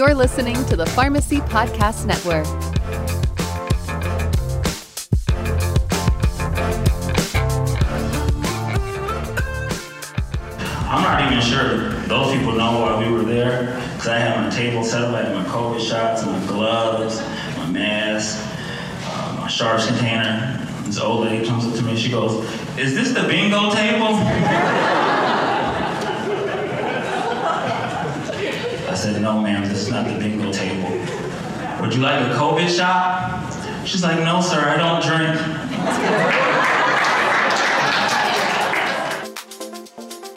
You're listening to the Pharmacy Podcast Network. I'm not even sure those people know why we were there. Because I had my table set up, I had my COVID shots, my gloves, my mask, uh, my sharps container. This old lady comes up to me, she goes, Is this the bingo table? No, ma'am, this is not the bingo table. Would you like a COVID shot? She's like, No, sir, I don't drink.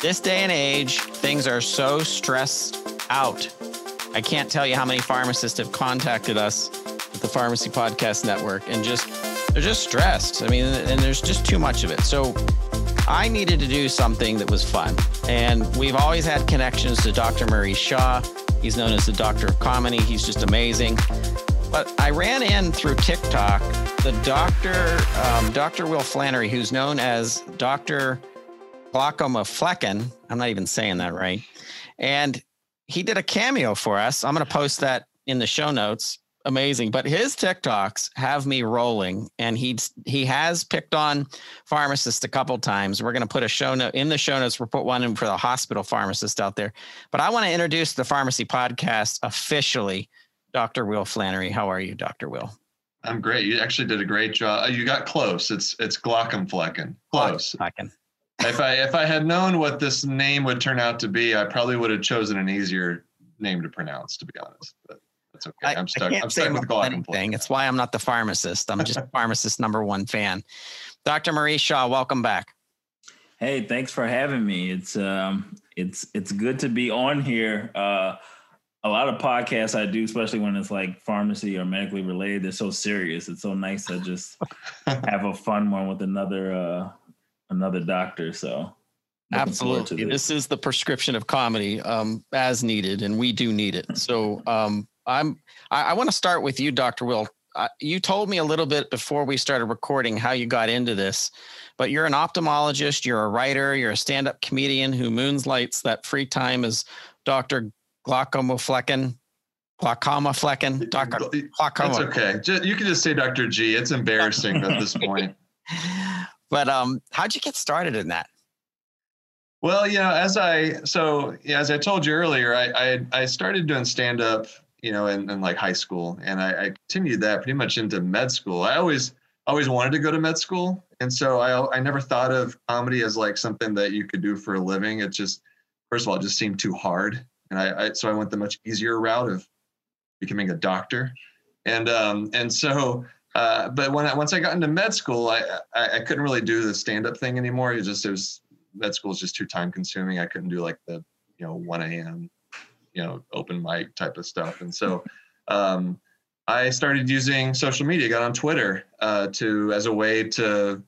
This day and age, things are so stressed out. I can't tell you how many pharmacists have contacted us at the Pharmacy Podcast Network and just they're just stressed. I mean, and there's just too much of it. So I needed to do something that was fun. And we've always had connections to Dr. Murray Shaw. He's known as the Doctor of Comedy. He's just amazing. But I ran in through TikTok the doctor, um, Dr. Will Flanary, who's known as Dr. Glaucoma Flecken. I'm not even saying that right. And he did a cameo for us. I'm going to post that in the show notes. Amazing. But his TikToks have me rolling, and he's he has picked on pharmacists a couple times. We're going to put a show note in the show notes. We'll put one in for the hospital pharmacist out there. But I want to introduce the pharmacy podcast officially. Dr. Will Flanary. How are you, Dr. Will? I'm great. You actually did a great job. Oh, you got close. It's it's Glaucomflecken. Close. Flecken if I if I had known what this name would turn out to be, I probably would have chosen an easier name to pronounce. To be honest, but that's okay. I, am stuck. I'm stuck with Glaucom. Thing. It's why I'm not the pharmacist. I'm just pharmacist number one fan. Dr. Maurice Shaw, welcome back. Hey, thanks for having me. It's um, it's it's good to be on here. Uh, a lot of podcasts I do, especially when it's like pharmacy or medically related, they're so serious. It's so nice to just have a fun one with another uh, another doctor. So absolutely, this. this. is the prescription of comedy um, as needed, and we do need it. So um, I'm I, I want to start with you, Doctor Will. Uh, you told me a little bit before we started recording how you got into this, but you're an ophthalmologist, you're a writer, you're a stand-up comedian who moonlights that free time as Doctor Glaucoma Flecken. Glaucoma Flecken, Doctor Glaucoma. That's okay. You can just say Dr. G. It's embarrassing at this point. But um, how'd you get started in that? Well, you know, as I so yeah, as I told you earlier, I I, I started doing stand up, you know, in, in like high school, and I, I continued that pretty much into med school. I always always wanted to go to med school, and so I I never thought of comedy as like something that you could do for a living. It just first of all, it just seemed too hard, and I, I so I went the much easier route of becoming a doctor, and um and so uh, but when I, once I got into med school, I, I, I couldn't really do the stand up thing anymore. It just it was med school is just too time consuming. I couldn't do like the you know 1 a.m. you know open mic type of stuff, and so um, I started using social media. Got on Twitter uh, to as a way to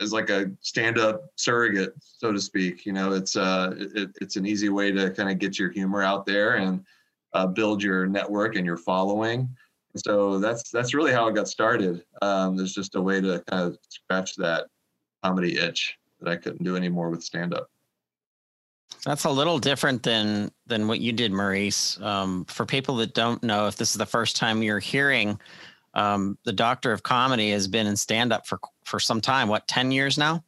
as like a stand up surrogate, so to speak. You know, it's uh it, it's an easy way to kind of get your humor out there and uh, build your network and your following and so that's that's really how it got started. Um, there's just a way to kind of scratch that comedy itch that I couldn't do anymore with stand up. That's a little different than than what you did, Maurice. Um, for people that don't know, if this is the first time you're hearing, um, the Doctor of Comedy has been in stand up for for some time. What, ten years now?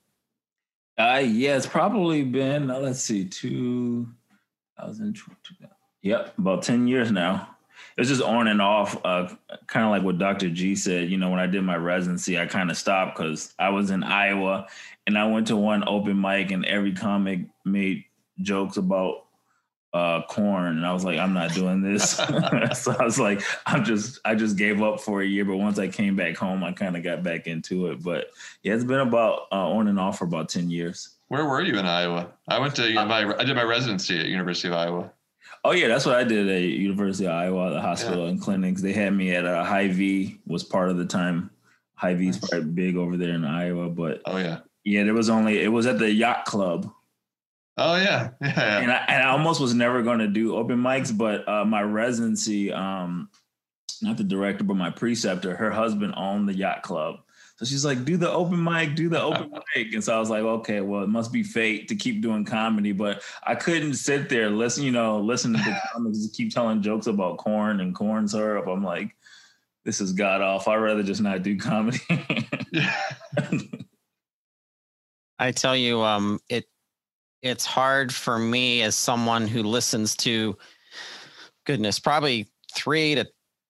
Uh, yeah, it's probably been. Uh, let's see, two thousand. Yep, about ten years now it was just on and off, uh, kind of like what Dr. G said. You know, when I did my residency, I kind of stopped because I was in Iowa and I went to one open mic and every comic made jokes about uh, corn, and I was like, I'm not doing this. so I was like, I'm just, I just gave up for a year. But once I came back home, I kind of got back into it. But yeah, it's been about uh, on and off for about ten years. Where were you in Iowa? I went to my, I did my residency at University of Iowa. Oh yeah, that's what I did at University of Iowa, the hospital yeah. and clinics. They had me at a Hy-Vee was part of the time. Hy-Vee's nice. quite big over there in Iowa, but oh yeah, yeah, there was only it was at the yacht club. Oh yeah, yeah. And I, and I almost was never going to do open mics, but uh, my residency, um, not the director, but my preceptor, her husband owned the yacht club. So she's like, do the open mic, do the open mic. And so I was like, okay, well, it must be fate to keep doing comedy. But I couldn't sit there, listen, you know, listen to the comics keep telling jokes about corn and corn syrup. I'm like, this is god off. I'd rather just not do comedy. I tell you, um, it it's hard for me as someone who listens to goodness, probably three to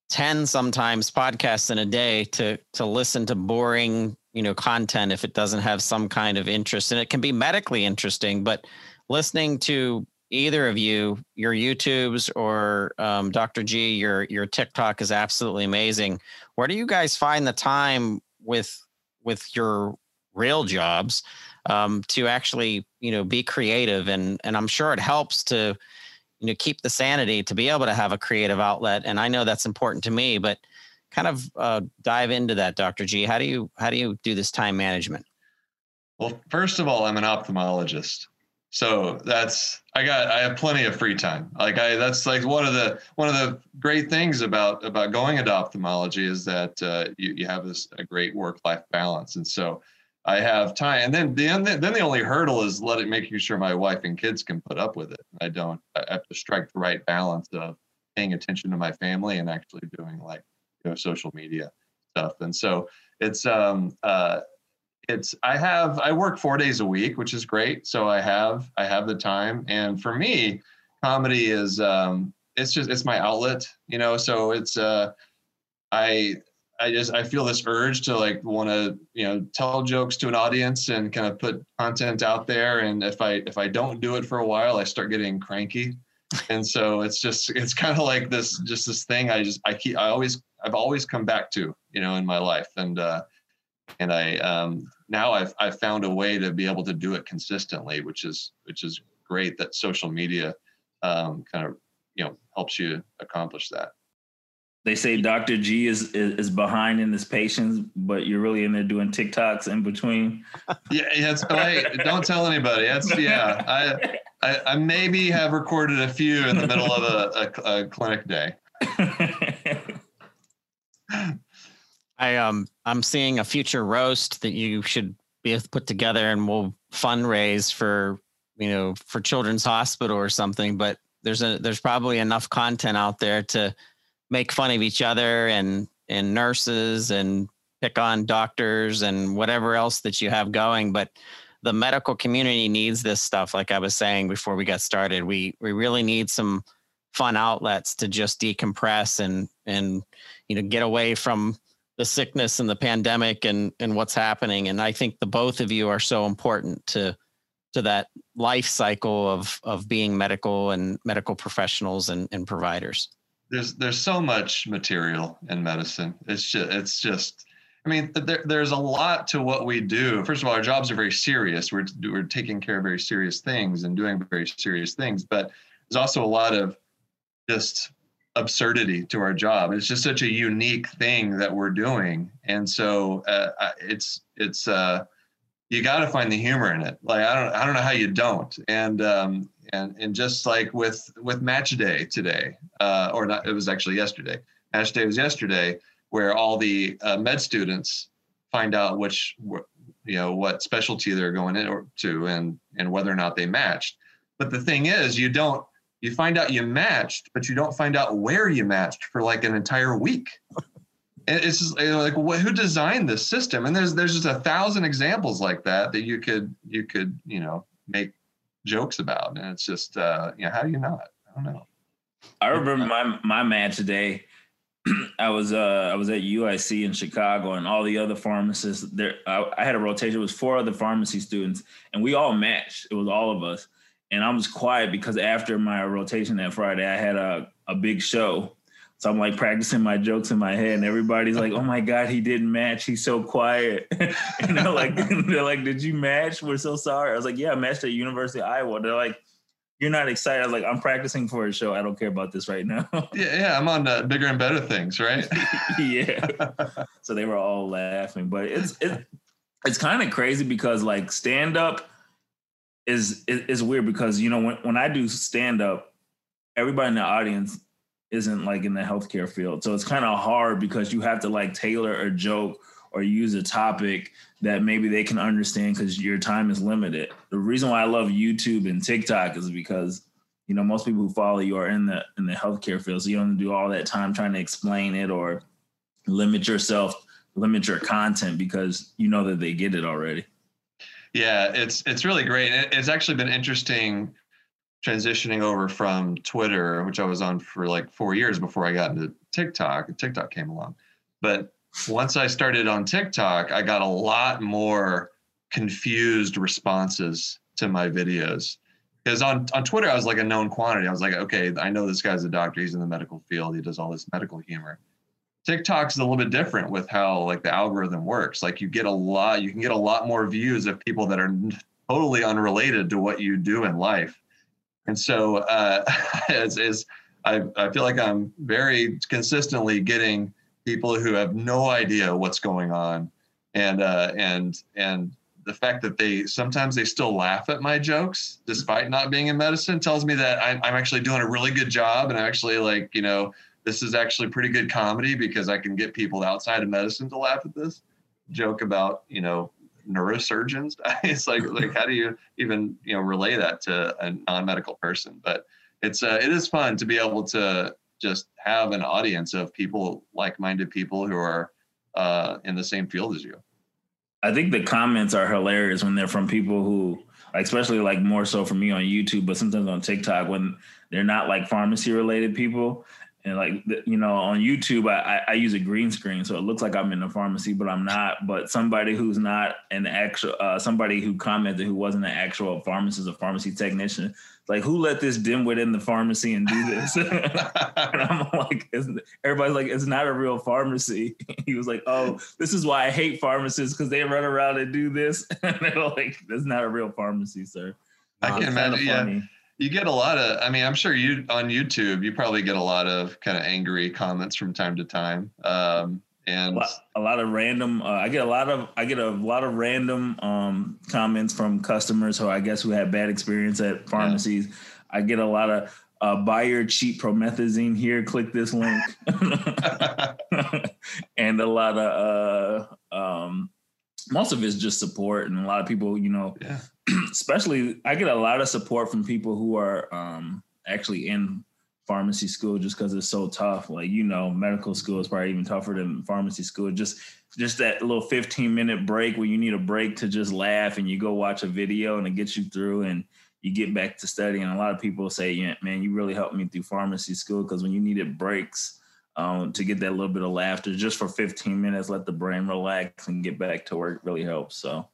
ten sometimes podcasts in a day to to listen to boring, you know, content if it doesn't have some kind of interest. And it can be medically interesting, but listening to either of you, your YouTubes or um, Dr. G, your your TikTok is absolutely amazing. Where do you guys find the time with with your real jobs um, to actually you know be creative and and I'm sure it helps to you know keep the sanity to be able to have a creative outlet and I know that's important to me but kind of uh, dive into that Dr. G. How do you how do you do this time management? Well first of all I'm an ophthalmologist. So that's i got i have plenty of free time. Like i that's like one of the one of the great things about about going into ophthalmology is that uh, you, you have this a great work life balance. And so i have time. And then the then the only hurdle is letting making sure my wife and kids can put up with it. I don't i have to strike the right balance of paying attention to my family and actually doing like you know social media stuff. And so it's um uh it's i have i work four days a week which is great. So i have i have the time. And for me comedy is um it's just it's my outlet you know? So it's uh i i just i feel this urge to like want to you know tell jokes to an audience and kind of put content out there. And if i if i don't do it for a while i start getting cranky. And so it's just it's kind of like this just this thing i just i keep i always i've always come back to you know in my life. And uh and I um, now I've I've found a way to be able to do it consistently, which is which is great that social media um, kind of you know helps you accomplish that. They say Dr. G is, is, is behind in his patients, but you're really in there doing TikToks in between. Yeah, that's right. Don't tell anybody. That's yeah. I, I, I maybe have recorded a few in the middle of a, a, a clinic day. I um I'm seeing a future roast that you should be put together and we'll fundraise for you know for Children's Hospital or something. But there's a there's probably enough content out there to make fun of each other and and nurses and pick on doctors and whatever else that you have going. But the medical community needs this stuff. Like I was saying before we got started, we we really need some fun outlets to just decompress and and you know get away from the sickness and the pandemic and and what's happening and i think the both of you are so important to to that life cycle of of being medical and medical professionals and, and providers there's there's so much material in medicine it's just it's just i mean there, there's a lot to what we do first of all our jobs are very serious we're we're taking care of very serious things and doing very serious things but there's also a lot of just absurdity to our job. It's just such a unique thing that we're doing, and so uh, it's it's uh, you got to find the humor in it. Like I don't I don't know how you don't. And um, and and just like with with match day today, uh, or not, it was actually yesterday. Match day was yesterday, where all the uh, med students find out which you know what specialty they're going into and and whether or not they matched. But the thing is, you don't you find out you matched, but you don't find out where you matched for like an entire week. it's just like who designed this system? And there's there's just a thousand examples like that that you could you could you know make jokes about, and it's just uh, you know how do you not? I don't know. I remember my my match day. I was uh I was at UIC in Chicago and all the other pharmacists there I, I, had a rotation it was four other pharmacy students and we all matched it was all of us and I was quiet because after my rotation that Friday, I had a, a big show. So I'm like practicing my jokes in my head, and everybody's like, "Oh my god, he didn't match. He's so quiet." and they're like, "They're like, did you match? We're so sorry." I was like, "Yeah, I matched at University of Iowa." They're like, "You're not excited?" I was like, "I'm practicing for a show. I don't care about this right now." yeah, yeah, I'm on uh, bigger and better things, right? yeah. so they were all laughing, but it's it, it's kind of crazy because like stand up is is weird because you know when when I do stand up, everybody in the audience isn't like in the healthcare field, so it's kind of hard because you have to like tailor a joke or use a topic that maybe they can understand because your time is limited. The reason why I love YouTube and TikTok is because you know most people who follow you are in the in the healthcare field, so you don't do all that time trying to explain it or limit yourself, limit your content because you know that they get it already. Yeah, it's it's really great. It's actually been interesting transitioning over from Twitter, which I was on for like four years before I got into TikTok. TikTok came along, but once I started on TikTok, I got a lot more confused responses to my videos. Because on, on Twitter, I was like a known quantity. I was like, okay, I know this guy's a doctor. He's in the medical field. He does all this medical humor. TikTok's a little bit different with how like the algorithm works. Like you get a lot, you can get a lot more views of people that are totally unrelated to what you do in life. And so uh, I, I feel like I'm very consistently getting people who have no idea what's going on, and uh, and and the fact that they sometimes they still laugh at my jokes despite not being in medicine tells me that I'm, I'm actually doing a really good job, and I'm actually like you know this is actually pretty good comedy because I can get people outside of medicine to laugh at this joke about you know neurosurgeons. it's like like how do you even you know relay that to a non-medical person? But it's uh, it is fun to be able to just have an audience of people like-minded people who are uh, in the same field as you. I think the comments are hilarious when they're from people who, especially like more so for me on YouTube, but sometimes on TikTok when they're not like pharmacy related people, and like you know on youtube I, I use a green screen so it looks like i'm in a pharmacy but i'm not. But somebody who's not an actual uh, somebody who commented who wasn't an actual pharmacist or pharmacy technician like who let this dimwit in the pharmacy and do this? And i'm like everybody's like it's not a real pharmacy. He was like oh this is why i hate pharmacists because they run around and do this. And they're like it's not a real pharmacy sir. I can imagine yeah you get a lot of i mean i'm sure you on youtube you probably get a lot of kind of angry comments from time to time um, and a lot, a lot, of random uh, i get a lot of i get a lot of random um, comments from customers who i guess who had bad experience at pharmacies yeah. i get a lot of uh, buy your cheap promethazine here click this link and a lot of uh, um, most of it's just support and a lot of people you know yeah. especially I get a lot of support from people who are um, actually in pharmacy school just because it's so tough. Like you know, medical school is probably even tougher than pharmacy school. Just just that little 15 minute break where you need a break to just laugh and you go watch a video and it gets you through and you get back to studying. A lot of people say, yeah, man, you really helped me through pharmacy school because when you needed breaks um, to get that little bit of laughter just for 15 minutes, let the brain relax and get back to work really helps. So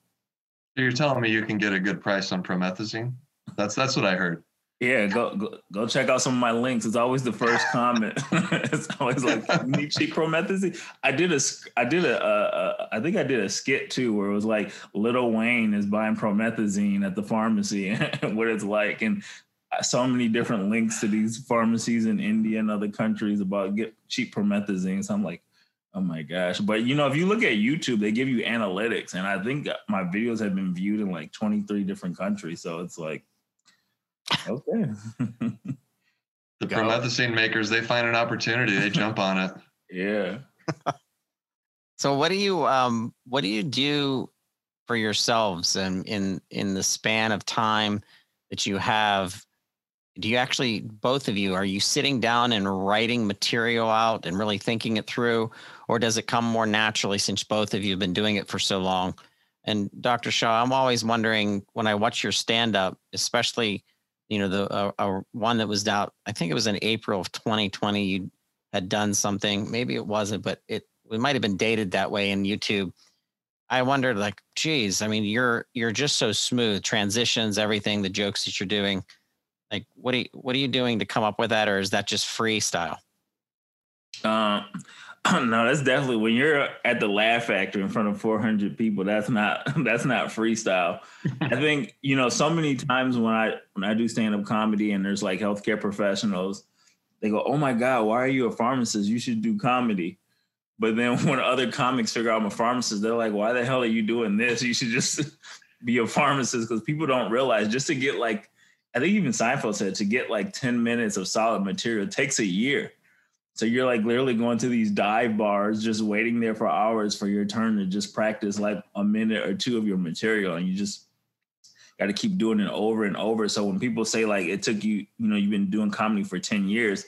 you're telling me you can get a good price on promethazine? That's that's what I heard. Yeah, go, go go check out some of my links. It's always the first comment. it's always like need cheap promethazine. I did a I did a, a, a I think I did a skit too where it was like Little Wayne is buying promethazine at the pharmacy and what it's like and so many different links to these pharmacies in India and other countries about get cheap promethazine. So I'm like, Oh my gosh. But you know, if you look at YouTube, they give you analytics. And I think my videos have been viewed in like 23 different countries. So it's like, okay. the promethazine makers, they find an opportunity, they jump on it. Yeah. so what do you um what do you do for yourselves and in in the span of time that you have do you actually both of you are you sitting down and writing material out and really thinking it through or does it come more naturally since both of you have been doing it for so long? And dr shaw i'm always wondering when i watch your stand up especially you know the uh, uh, one that was out i think it was in april of 2020 you had done something. Maybe it wasn't but it it might have been dated that way in youtube. I wondered like geez i mean you're you're just so smooth transitions everything the jokes that you're doing. Like, what are you, what are you doing to come up with that, or is that just freestyle? Um, no, that's definitely when you're at the Laugh Factory in front of 400 people. That's not that's not freestyle. I think you know so many times when I when I do stand up comedy and there's like healthcare professionals, they go, "Oh my God, why are you a pharmacist? You should do comedy." But then when other comics figure out I'm a pharmacist, they're like, "Why the hell are you doing this? You should just be a pharmacist." Because people don't realize just to get like I think even Seinfeld said to get like 10 minutes of solid material takes a year. So you're like literally going to these dive bars, just waiting there for hours for your turn to just practice like a minute or two of your material, and you just got to keep doing it over and over. So when people say like it took you, you know, you've been doing comedy for 10 years,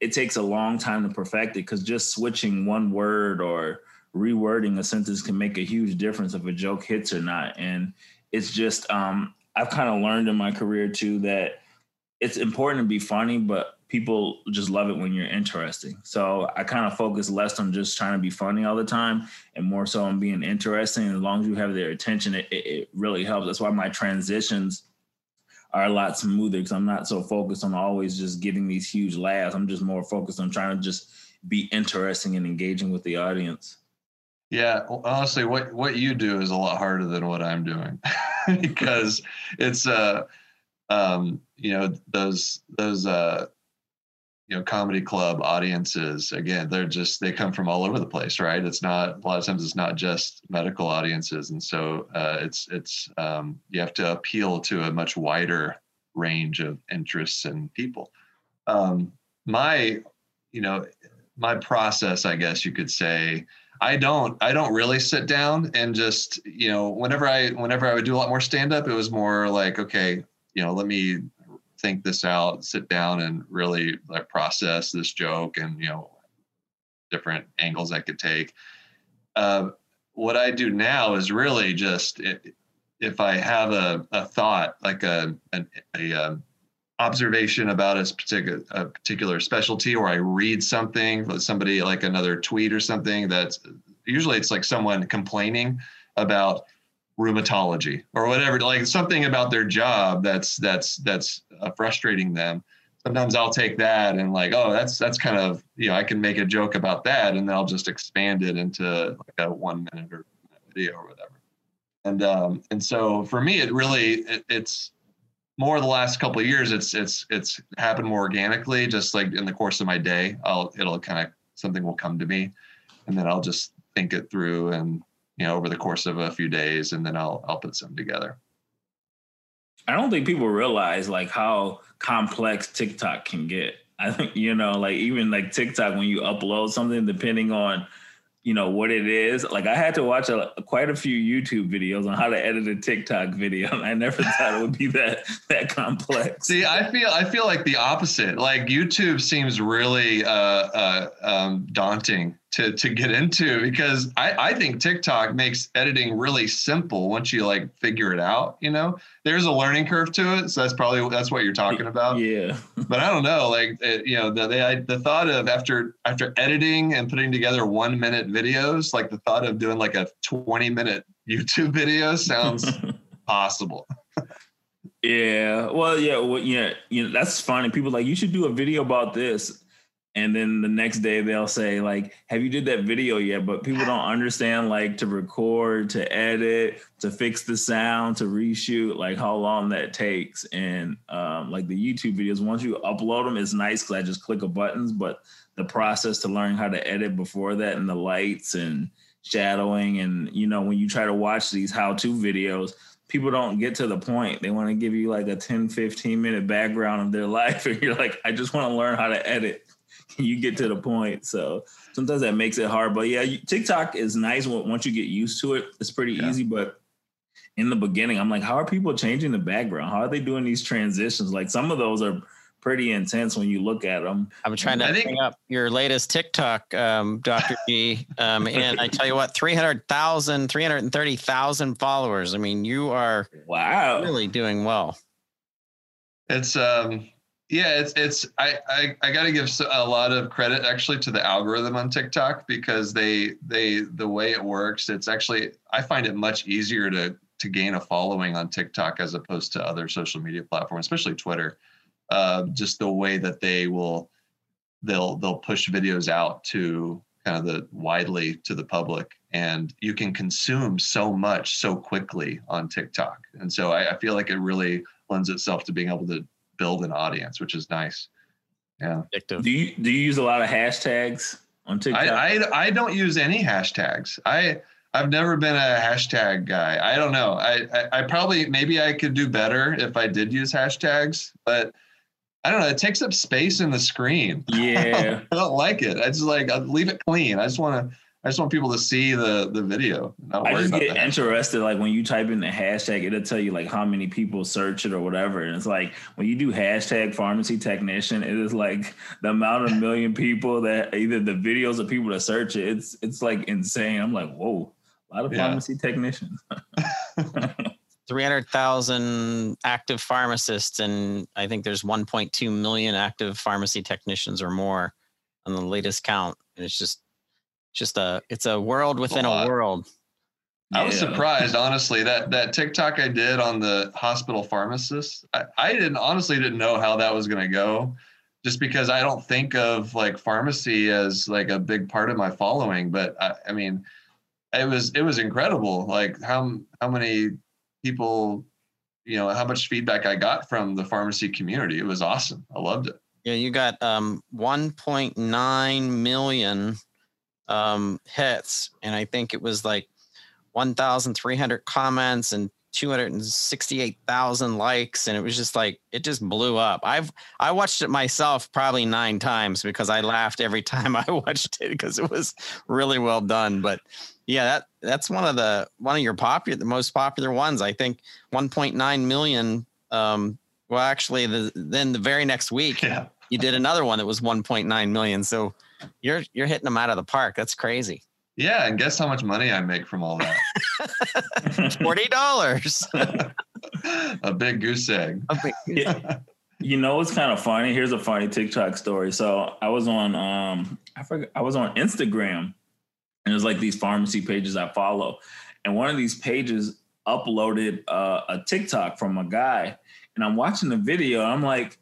it takes a long time to perfect it because just switching one word or rewording a sentence can make a huge difference if a joke hits or not. And it's just um I've kind of learned in my career too that it's important to be funny, but people just love it when you're interesting. So I kind of focus less on just trying to be funny all the time and more so on being interesting. As long as you have their attention, it, it really helps. That's why my transitions are a lot smoother because I'm not so focused on always just getting these huge laughs. I'm just more focused on trying to just be interesting and engaging with the audience. Yeah, honestly, what what you do is a lot harder than what I'm doing because it's uh um you know those those uh you know comedy club audiences again they're just they come from all over the place right? It's not a lot of times it's not just medical audiences. And so uh, it's it's um, you have to appeal to a much wider range of interests and people. Um, my you know my process i guess you could say i don't i don't really sit down and just you know whenever i whenever i would do a lot more stand up it was more like okay you know let me think this out, sit down and really like process this joke and you know different angles I could take. Uh, what I do now is really just it, if I have a, a thought like a, a, a um, observation about a particular a particular specialty, or I read something somebody like another tweet or something that's usually it's like someone complaining about rheumatology or whatever like something about their job that's that's that's uh, frustrating them. Sometimes i'll take that and like oh that's that's kind of you know i can make a joke about that and then i'll just expand it into like a one minute or video or whatever. And um and so for me it really it, it's more the last couple of years it's it's it's happened more organically just like in the course of my day i'll it'll kind of something will come to me and then i'll just think it through and you know, over the course of a few days, and then I'll I'll put some together. I don't think people realize like how complex TikTok can get. I think you know, like even like TikTok when you upload something, depending on you know what it is. Like I had to watch a, quite a few YouTube videos on how to edit a TikTok video. I never thought it would be that that complex. See, I feel I feel like the opposite. Like YouTube seems really uh, uh, um, daunting to to get into because I, I think TikTok makes editing really simple once you like figure it out. You know, there's a learning curve to it, so that's probably that's what you're talking about. Yeah, but I don't know, like it, you know, the the, the thought of after after editing and putting together one minute videos, like the thought of doing like a 20 minute YouTube video sounds possible. Yeah, well, yeah, well, yeah, you know, that's funny. People like you should do a video about this and then the next day they'll say like have you did that video yet? But people don't understand like to record to edit to fix the sound to reshoot like how long that takes. And um, like the youtube videos once you upload them it's nice because i just click a buttons but the process to learn how to edit before that and the lights and shadowing and you know when you try to watch these how-to videos people don't get to the point. They want to give you like a 10 15 minute background of their life and you're like i just want to learn how to edit you get to the point. So sometimes that makes it hard. But yeah, TikTok is nice once you get used to it. It's pretty yeah. easy. But in the beginning, I'm like, how are people changing the background? How are they doing these transitions? Like some of those are pretty intense when you look at them. I'm trying to think, bring up your latest TikTok, um, Dr. G. Um, and I tell you what, 300,000, 330,000 followers. I mean, you are wow really doing well. It's um yeah, it's it's I I, I got to give a lot of credit actually to the algorithm on TikTok because they they the way it works, it's actually I find it much easier to to gain a following on TikTok as opposed to other social media platforms, especially Twitter. Uh, just the way that they will they'll they'll push videos out to kind of the widely to the public and you can consume so much so quickly on tiktok and so I, I, feel like it really lends itself to being able to build an audience, which is nice. Yeah. Do you do you use a lot of hashtags on TikTok? I, I, I don't use any hashtags. I I've never been a hashtag guy. I don't know. I, I, I probably maybe I could do better if I did use hashtags, but I don't know. It takes up space in the screen. Yeah. I don't like it. I just like I leave it clean. I just want to. I just want people to see the the video. Not I worry just get interested, like when you type in the hashtag, it'll tell you like how many people search it or whatever. And it's like when you do hashtag pharmacy technician, it is like the amount of million people that either the videos of people that search it, it's it's like insane. I'm like, whoa, a lot of Yeah. pharmacy technicians. 300,000 active pharmacists, and I think there's 1.2 million active pharmacy technicians or more on the latest count. And it's just, just a, it's a world within a, lot. world. I was Yeah. surprised, honestly, that that TikTok I did on the hospital pharmacist. I, I didn't honestly didn't know how that was going to go, just because I don't think of like pharmacy as like a big part of my following. But I, I mean, it was it was incredible. Like how how many people, you know, how much feedback I got from the pharmacy community. It was awesome. I loved it. Yeah, you got um 1.9 million um hits, and I think it was like 1,300 comments and 268,000 likes, and it was just like it just blew up. I've I watched it myself probably nine times because I laughed every time I watched it because it was really well done. But yeah, that that's one of the one of your popular the most popular ones. I think 1.9 million. Um, well, actually, the then the very next week Yeah. you did another one that was 1.9 million. So you're you're hitting them out of the park. That's crazy. Yeah, and guess how much money I make from all that? Forty dollars. a big goose egg. Yeah. You know what's kind of funny? Here's a funny TikTok story. So I was on um I forgot I was on Instagram and there's like these pharmacy pages I follow. And one of these pages uploaded uh, a TikTok from a guy. And I'm watching the video. I'm like,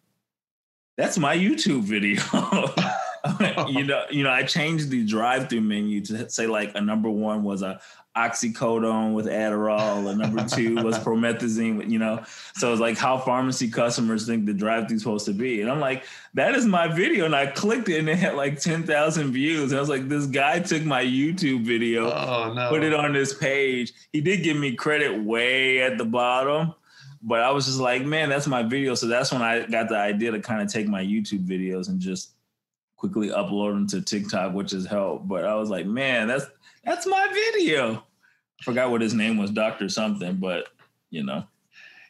that's my YouTube video. you know, you know, I changed the drive-through menu to say like a number one was a oxycodone with Adderall, a number two was promethazine, you know. So it's like how pharmacy customers think the drive-through is supposed to be. And I'm like, that is my video. And I clicked it and it had like 10,000 views. And I was like, this guy took my YouTube video, Oh no. put it on this page. He did give me credit way at the bottom. But I was just like, man, that's my video. So that's when I got the idea to kind of take my YouTube videos and just quickly upload them to TikTok, which has helped. But I was like, man, that's that's my video. I forgot what his name was, Doctor something, but you know.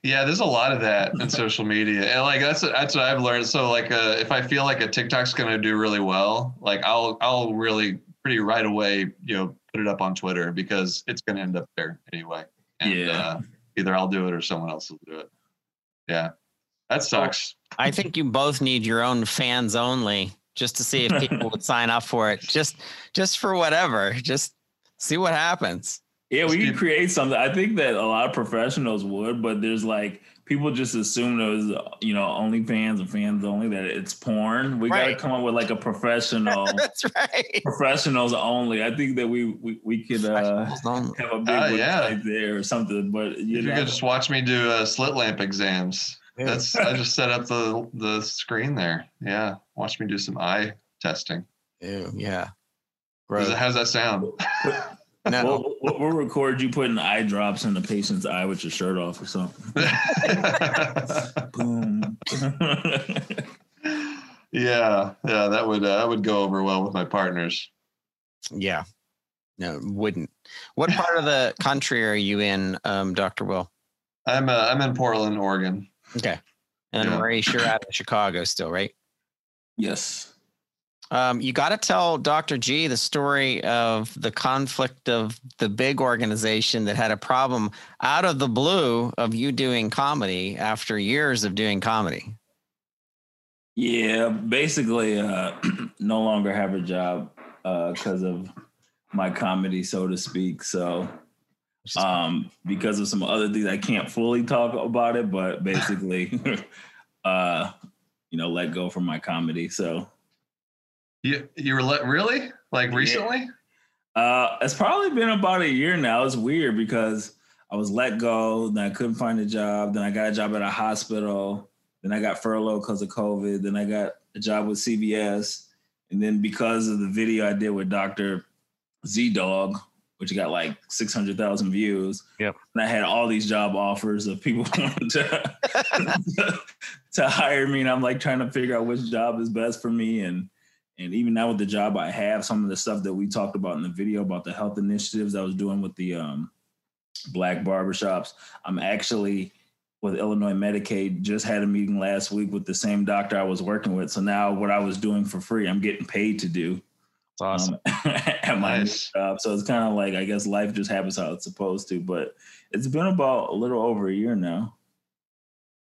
Yeah, there's a lot of that in social media, and like that's that's what I've learned. So like, uh, if I feel like a TikTok's gonna do really well, like I'll I'll really pretty right away, you know, put it up on Twitter because it's gonna end up there anyway. And, Yeah. Uh, either I'll do it or someone else will do it. Yeah, that sucks. I think you both need your own fans only, just to see if people would sign up for it. Just just for whatever. Just see what happens. Yeah, we Just could create something. I think that a lot of professionals would, but there's like people just assume those, you know, only fans and fans only that it's porn. We Right. gotta come up with like a professional That's right. professionals only. I think that we we, we could uh have a big website yeah. there or something. But you If you know, could just watch me do uh, slit lamp exams. That's I just set up the the screen there. Yeah, watch me do some eye testing. Ew, yeah. Gross. how's that sound? No. we'll, we'll, we'll record you putting eye drops in the patient's eye with your shirt off or something. Boom. yeah, yeah, that would uh, that would go over well with my partners. Yeah. No, it wouldn't. What part of the country are you in, um, Dr. Will? I'm uh, I'm in Portland, Oregon. Okay. And then Yeah. Maurice, you're out of Chicago still, right? yes. Um, you got to tell Dr. G the story of the conflict of the big organization that had a problem out of the blue of you doing comedy after years of doing comedy. Yeah, basically, uh, no longer have a job because of my comedy, so to speak. So, um, because of some other things, I can't fully talk about it, but basically, uh, you know, let go from my comedy. So, You you were let really like Yeah. recently? uh, it's probably been about a year now. It's weird because I was let go, then I couldn't find a job, then I got a job at a hospital, then I got furloughed because of COVID, then I got a job with CVS, and then because of the video I did with Doctor ZDogg, which got like 600,000 views. Yep. And I had all these job offers of people wanting to, to hire me. And I'm like trying to figure out which job is best for me. And and even now with the job I have, some of the stuff that we talked about in the video about the health initiatives I was doing with the um, black barbershops, I'm actually with Illinois Medicaid, just had a meeting last week with the same doctor I was working with. So now what I was doing for free, I'm getting paid to do. It's awesome. Um, at my Nice. job. So it's kind of like I guess life just happens how it's supposed to. But it's been about a little over a year now.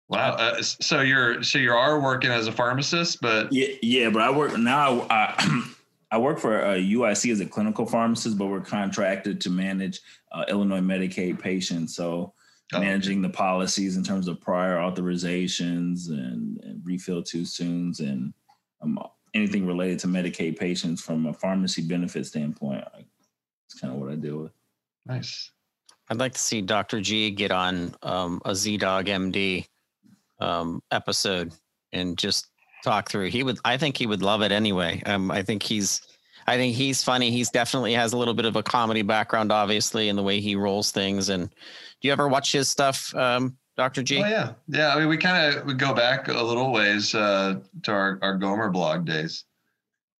Wow. Uh, so you're so you are working as a pharmacist, but Yeah, yeah. But I work now. I, I work for uh, UIC as a clinical pharmacist, but we're contracted to manage uh, Illinois Medicaid patients. So Oh. managing the policies in terms of prior authorizations and, and refill too soons and um, anything related to Medicaid patients from a pharmacy benefit standpoint. I, it's kind of what I deal with. nice. I'd like to see Dr. G get on um, a ZDoggMD um, episode and just talk through. He would, I think he would love it anyway. Um, I think he's, I think he's funny. He's definitely has a little bit of a comedy background, obviously, in the way he rolls things. And do you ever watch his stuff, um, Dr. G? Oh yeah, yeah. I mean, we kind of we go back a little ways uh, to our our Gomer blog days.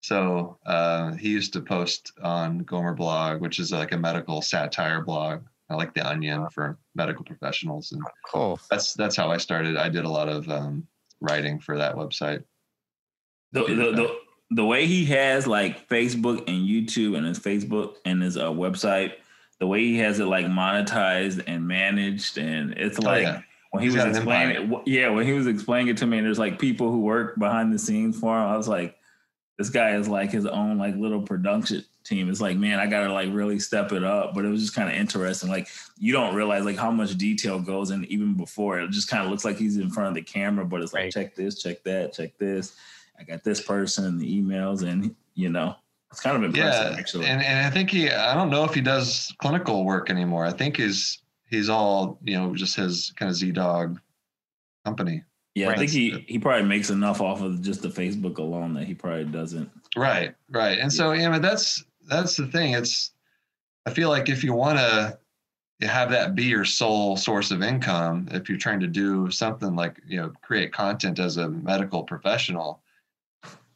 So uh, he used to post on Gomer blog, which is like a medical satire blog. I like the Onion for medical professionals, and Cool. that's that's how I started. I did a lot of um, writing for that website. The, the, the, the way he has like Facebook and YouTube and his Facebook and his uh, website, the way he has it like monetized and managed, and it's Oh, like yeah. when he He's was explaining it, yeah, when he was explaining it to me, and there's like people who work behind the scenes for him. I was like, this guy is like his own like little production team. It's like, man, I gotta like really step it up. But it was just kind of interesting. Like you don't realize like how much detail goes in even before. It just kind of looks like he's in front of the camera, but it's like Right. check this, check that, check this. I got this person, the emails, and you know, it's kind of impressive Yeah, actually. and and I think he. I don't know if he does clinical work anymore. I think he's he's all you know just his kind of ZDogg company. yeah, I think he he probably makes enough off of just the Facebook alone that he probably doesn't. Right, right. And so, yeah, but that's that's the thing. It's I feel like if you want to have that be your sole source of income, if you're trying to do something like you know create content as a medical professional,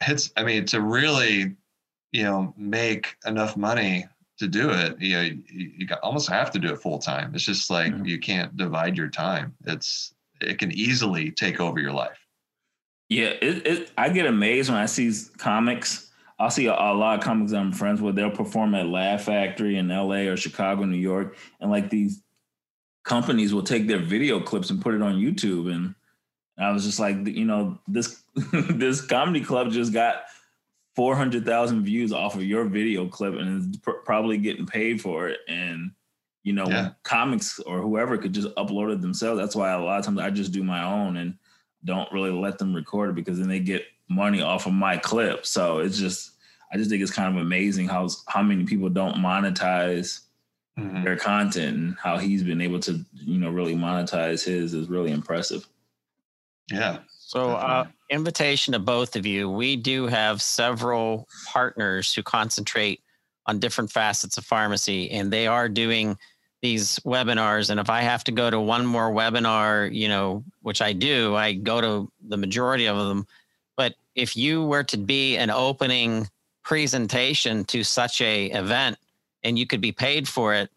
it's I mean to really you know make enough money to do it, you know, you, you got, almost have to do it full time. It's just like Mhm. you can't divide your time. It's it can easily take over your life. Yeah, it, it I get amazed when I see comics. I'll see a, a lot of comics I'm friends with. They'll perform at Laugh Factory in LA or Chicago, New York, and like these companies will take their video clips and put it on YouTube. And I was just like, you know, this this comedy club just got four hundred thousand views off of your video clip, and is pr- probably getting paid for it. And you know, Yeah. comics or whoever could just upload it themselves. That's why a lot of times I just do my own and don't really let them record it because then they get money off of my clip. So it's just I just think it's kind of amazing how how many people don't monetize Mhm. their content and how he's been able to you know really monetize his is really impressive. Yeah. So, uh, Definitely. Invitation to both of you. We do have several partners who concentrate on different facets of pharmacy, and they are doing these webinars. And if I have to go to one more webinar, you know, which I do, I go to the majority of them. But if you were to be an opening presentation to such a event and you could be paid for it,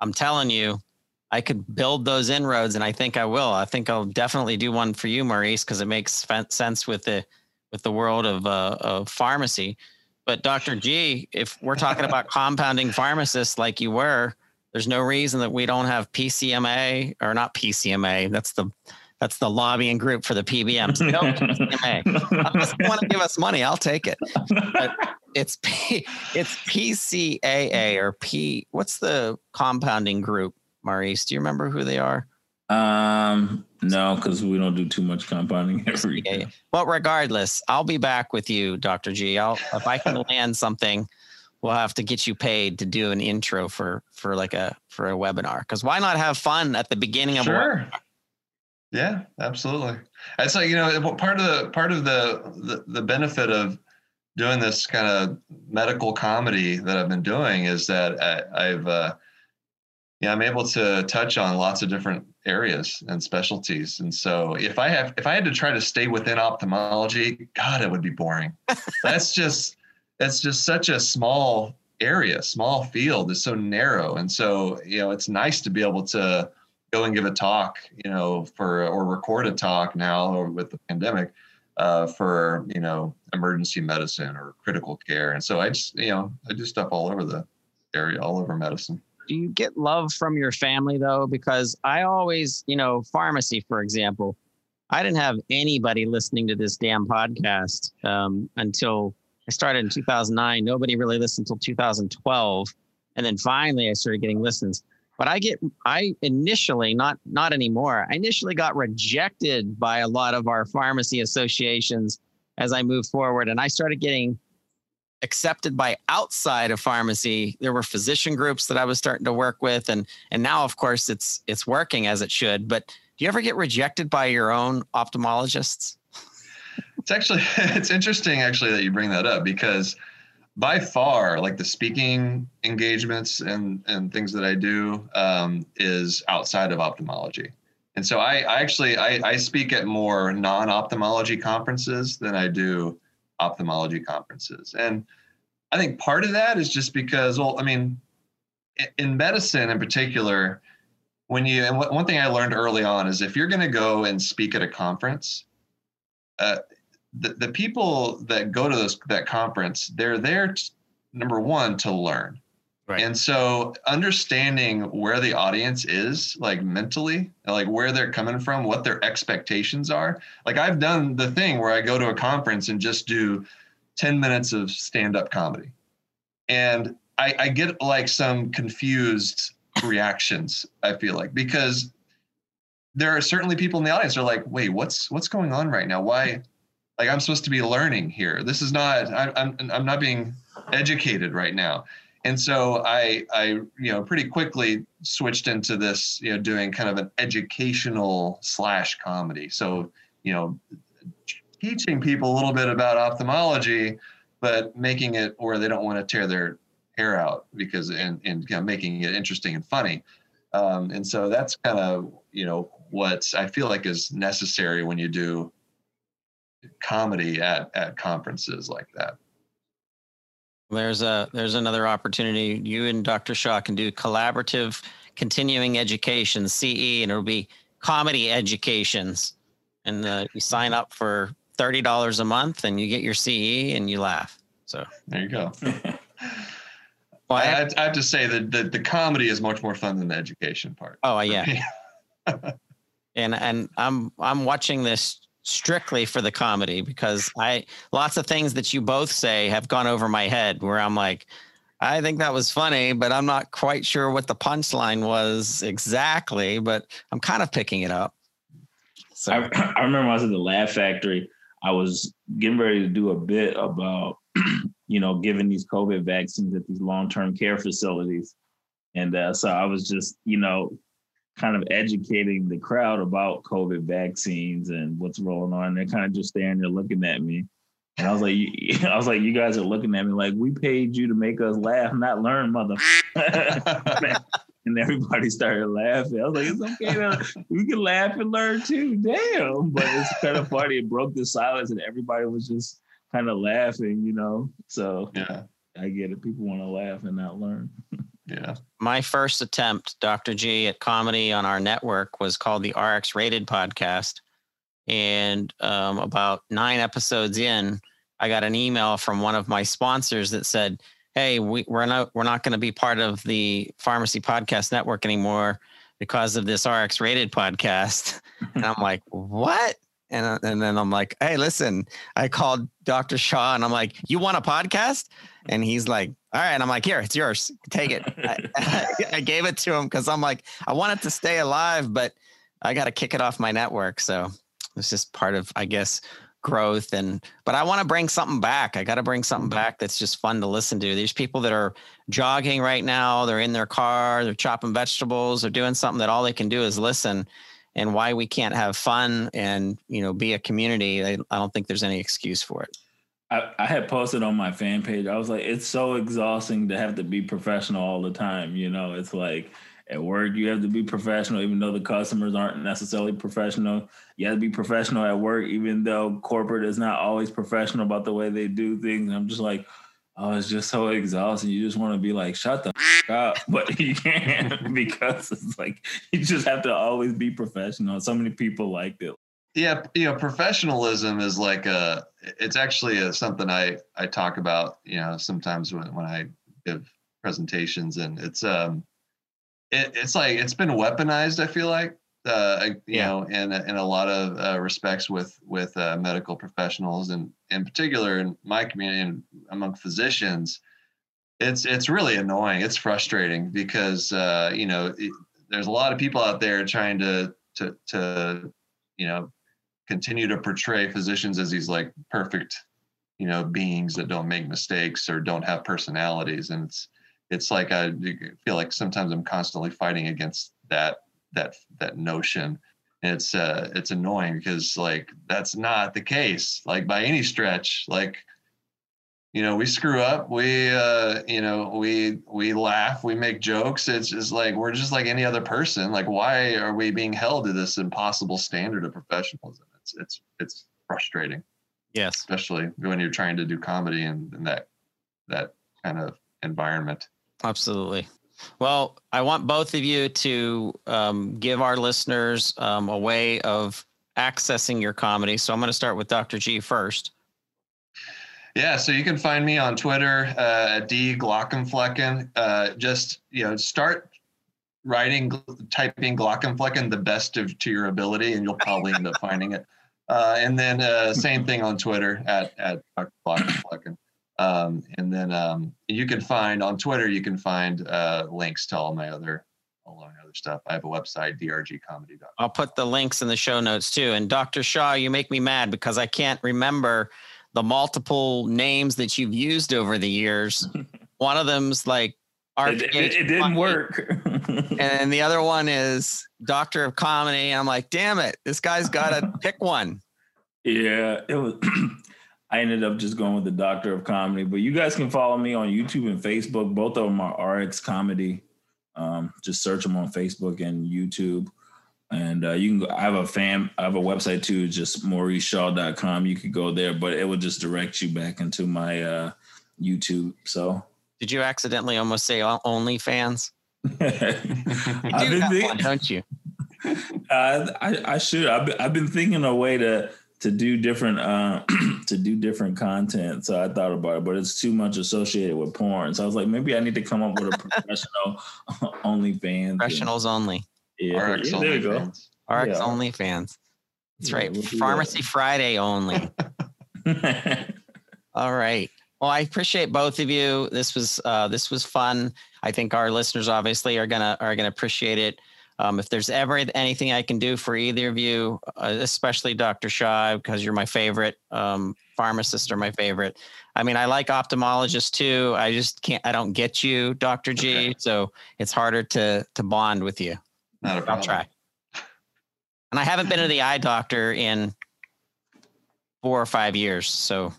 I'm telling you, I could build those inroads, and I think I will. I think I'll definitely do one for you, Maurice, because it makes sense with the with the world of uh, of pharmacy. But Dr. G, if we're talking about compounding pharmacists like you were, there's no reason that we don't have PCMA or not PCMA. That's the that's the lobbying group for the PBMs. No PCMA. Unless you want to give us money, I'll take it. But it's P, it's PCAA or P. What's the compounding group, Maurice? Do you remember who they are? Um, no, because we don't do too much compounding every Yeah, yeah. But regardless, I'll be back with you, Dr. G. I'll if I can land something, we'll have to get you paid to do an intro for for like a for a webinar. Because why not have fun at the beginning of a Sure. Yeah, absolutely. It's like you know part of the part of the the, the benefit of doing this kind of medical comedy that I've been doing is that I, have uh, yeah, I'm able to touch on lots of different areas and specialties. And so if I have if I had to try to stay within ophthalmology, God, it would be boring. that's just that's just such a small area, small field is so narrow. And so, you know, it's nice to be able to go and give a talk, you know, for or record a talk now or with the pandemic uh, for, you know, emergency medicine or critical care. And so I just, you know, I do stuff all over the area, all over medicine do you get love from your family though? Because I always, you know, pharmacy, for example, I didn't have anybody listening to this damn podcast um, until I started in 2009. Nobody really listened until 2012, and then finally I started getting listens. But I get, I initially, not not anymore. I initially got rejected by a lot of our pharmacy associations as I moved forward, and I started getting accepted by outside of pharmacy there were physician groups that i was starting to work with and and now of course it's it's working as it should but do you ever get rejected by your own ophthalmologists? It's actually it's interesting actually that you bring that up because by far like the speaking engagements and and things that i do um, is outside of ophthalmology. And so i, I actually I, I speak at more non-ophthalmology conferences than i do ophthalmology conferences. And I think part of that is just because, well, I mean, in medicine in particular, when you, and one thing I learned early on is if you're going to go and speak at a conference, uh, the, the people that go to those, that conference, they're there, number one, to learn. Right. And so understanding where the audience is, like mentally, like where they're coming from, what their expectations are. Like I've done the thing where I go to a conference and just do 10 minutes of stand-up comedy. And I, I get like some confused reactions, I feel like, because there are certainly people in the audience are like, wait, what's what's going on right now? Why like I'm supposed to be learning here. This is not I, I'm I'm not being educated right now and so I, I, you know, pretty quickly switched into this, you know, doing kind of an educational slash comedy. So, you know, teaching people a little bit about ophthalmology, but making it where they don't want to tear their hair out because and and you know, making it interesting and funny. Um, and so that's kind of you know what I feel like is necessary when you do comedy at at conferences like that. There's a there's another opportunity. You and Dr. Shaw can do collaborative continuing education CE, and it'll be comedy educations. And uh, you sign up for thirty dollars a month, and you get your CE, and you laugh. So there you go. well, I, I, I, have to say that the, the comedy is much more fun than the education part. Oh yeah. and and I'm I'm watching this strictly for the comedy because I lots of things that you both say have gone over my head where I'm like, I think that was funny, but I'm not quite sure what the punchline was exactly, but I'm kind of picking it up. So I, I remember I was at the Laugh Factory. I was getting ready to do a bit about, you know, giving these COVID vaccines at these long-term care facilities. And uh, so I was just, you know, kind of educating the crowd about COVID vaccines and what's rolling on. They're kind of just standing there looking at me. And I was like, I was like, you guys are looking at me like we paid you to make us laugh, not learn, mother. and everybody started laughing. I was like, it's okay, to, we can laugh and learn too. Damn, but it's kind of funny. It broke the silence, and everybody was just kind of laughing, you know. So yeah, I get it. People want to laugh and not learn. Yeah. My first attempt, Dr. G, at comedy on our network was called the RX Rated podcast. And um, about nine episodes in, I got an email from one of my sponsors that said, "Hey, we, we're not we're not going to be part of the Pharmacy Podcast Network anymore because of this RX Rated podcast." and I'm like, "What?" And uh, and then I'm like, "Hey, listen, I called Dr. Shaw and I'm like, "You want a podcast?" And he's like, all right. I'm like, here, it's yours. Take it. I, I, gave it to him because I'm like, I want it to stay alive, but I got to kick it off my network. So it's just part of, I guess, growth. And, but I want to bring something back. I got to bring something back that's just fun to listen to. These people that are jogging right now, they're in their car, they're chopping vegetables, they're doing something that all they can do is listen. And why we can't have fun and, you know, be a community, I, I don't think there's any excuse for it. I, I had posted on my fan page. I was like, it's so exhausting to have to be professional all the time. You know, it's like at work you have to be professional, even though the customers aren't necessarily professional. You have to be professional at work, even though corporate is not always professional about the way they do things. I'm just like, oh, it's just so exhausting. You just want to be like, shut the f- up, but you can't because it's like you just have to always be professional. So many people liked it. Yeah, you know, professionalism is like a. It's actually a, something I I talk about. You know, sometimes when when I give presentations, and it's um, it, it's like it's been weaponized. I feel like uh, you Yeah. know, in a- in a lot of uh, respects with with uh, medical professionals, and in particular in my community and among physicians, it's it's really annoying. It's frustrating because uh, you know it, there's a lot of people out there trying to to to you know continue to portray physicians as these like perfect you know beings that don't make mistakes or don't have personalities, and it's it's like I feel like sometimes I'm constantly fighting against that that that notion. And it's uh it's annoying because like that's not the case like by any stretch. Like you know we screw up we uh you know we we laugh we make jokes. It's just like we're just like any other person. Like why are we being held to this impossible standard of professionalism it's it's it's frustrating Yes. especially when you're trying to do comedy in, in that that kind of environment Absolutely. Well, I want both of you to um, give our listeners um, a way of accessing your comedy. So I'm going to start with Dr. G first. Yeah, so you can find me on Twitter uh, at d Glaucomflecken. Uh, just you know, start writing, typing Glaucomflecken the best of to your ability, and you'll probably end up finding it. Uh, and then uh, same thing on Twitter at at Dr. Glaucomflecken. Um, and then um, you can find on Twitter you can find uh, links to all my other all my other stuff. I have a website drgcomedy.com. I'll put the links in the show notes too. And Dr. Shaw, you make me mad because I can't remember the multiple names that you've used over the years. One of them's like It, it- it didn't work. And then the other one is Doctor of Comedy. I'm like, damn it, this guy's got to pick one. Yeah, it was. I ended up just going with the Doctor of Comedy, but you guys can follow me on YouTube and Facebook. Both of them are RX Comedy. Um, just search them on Facebook and YouTube. And uh, you can. Go, I have a fan. I have a website too. Just mauriceshaw.com. You could go there, but it would just direct you back into my uh, YouTube. So Did you accidentally almost say o- OnlyFans? I've You do have think- one, don't you? Uh, I, I should. I've been, I've been thinking a way to to do different uh, to do different content. So I thought about it, but it's too much associated with porn. So I was like, maybe I need to come up with a professional OnlyFans. Professionals only. Yeah, RX yeah, there you go. OnlyFans. RX Yeah. OnlyFans. That's Yeah, right. we'll Pharmacy that. Friday only. All right. Well, I appreciate both of you. This was uh, this was fun. I think our listeners obviously are gonna are gonna appreciate it. Um, if there's ever anything I can do for either of you, uh, especially Dr. Shaw, because you're my favorite, um, pharmacists are my favorite. I mean, I like ophthalmologists too. I just can't. I don't get you, Dr. G. Okay. So it's harder to to bond with you. Not a I'll try. And I haven't been to the eye doctor in four or five years. So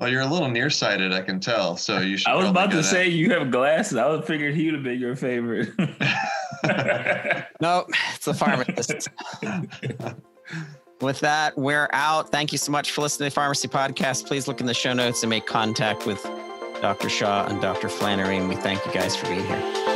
Well, you're a little nearsighted, I can tell. So you should. I was about to down. say you have glasses. I would figured he would have been your favorite. no, it's the pharmacist. With that, we're out. Thank you so much for listening to the Pharmacy Podcast. Please look in the show notes and make contact with Dr. Shaw and Dr. Flanary. And we thank you guys for being here.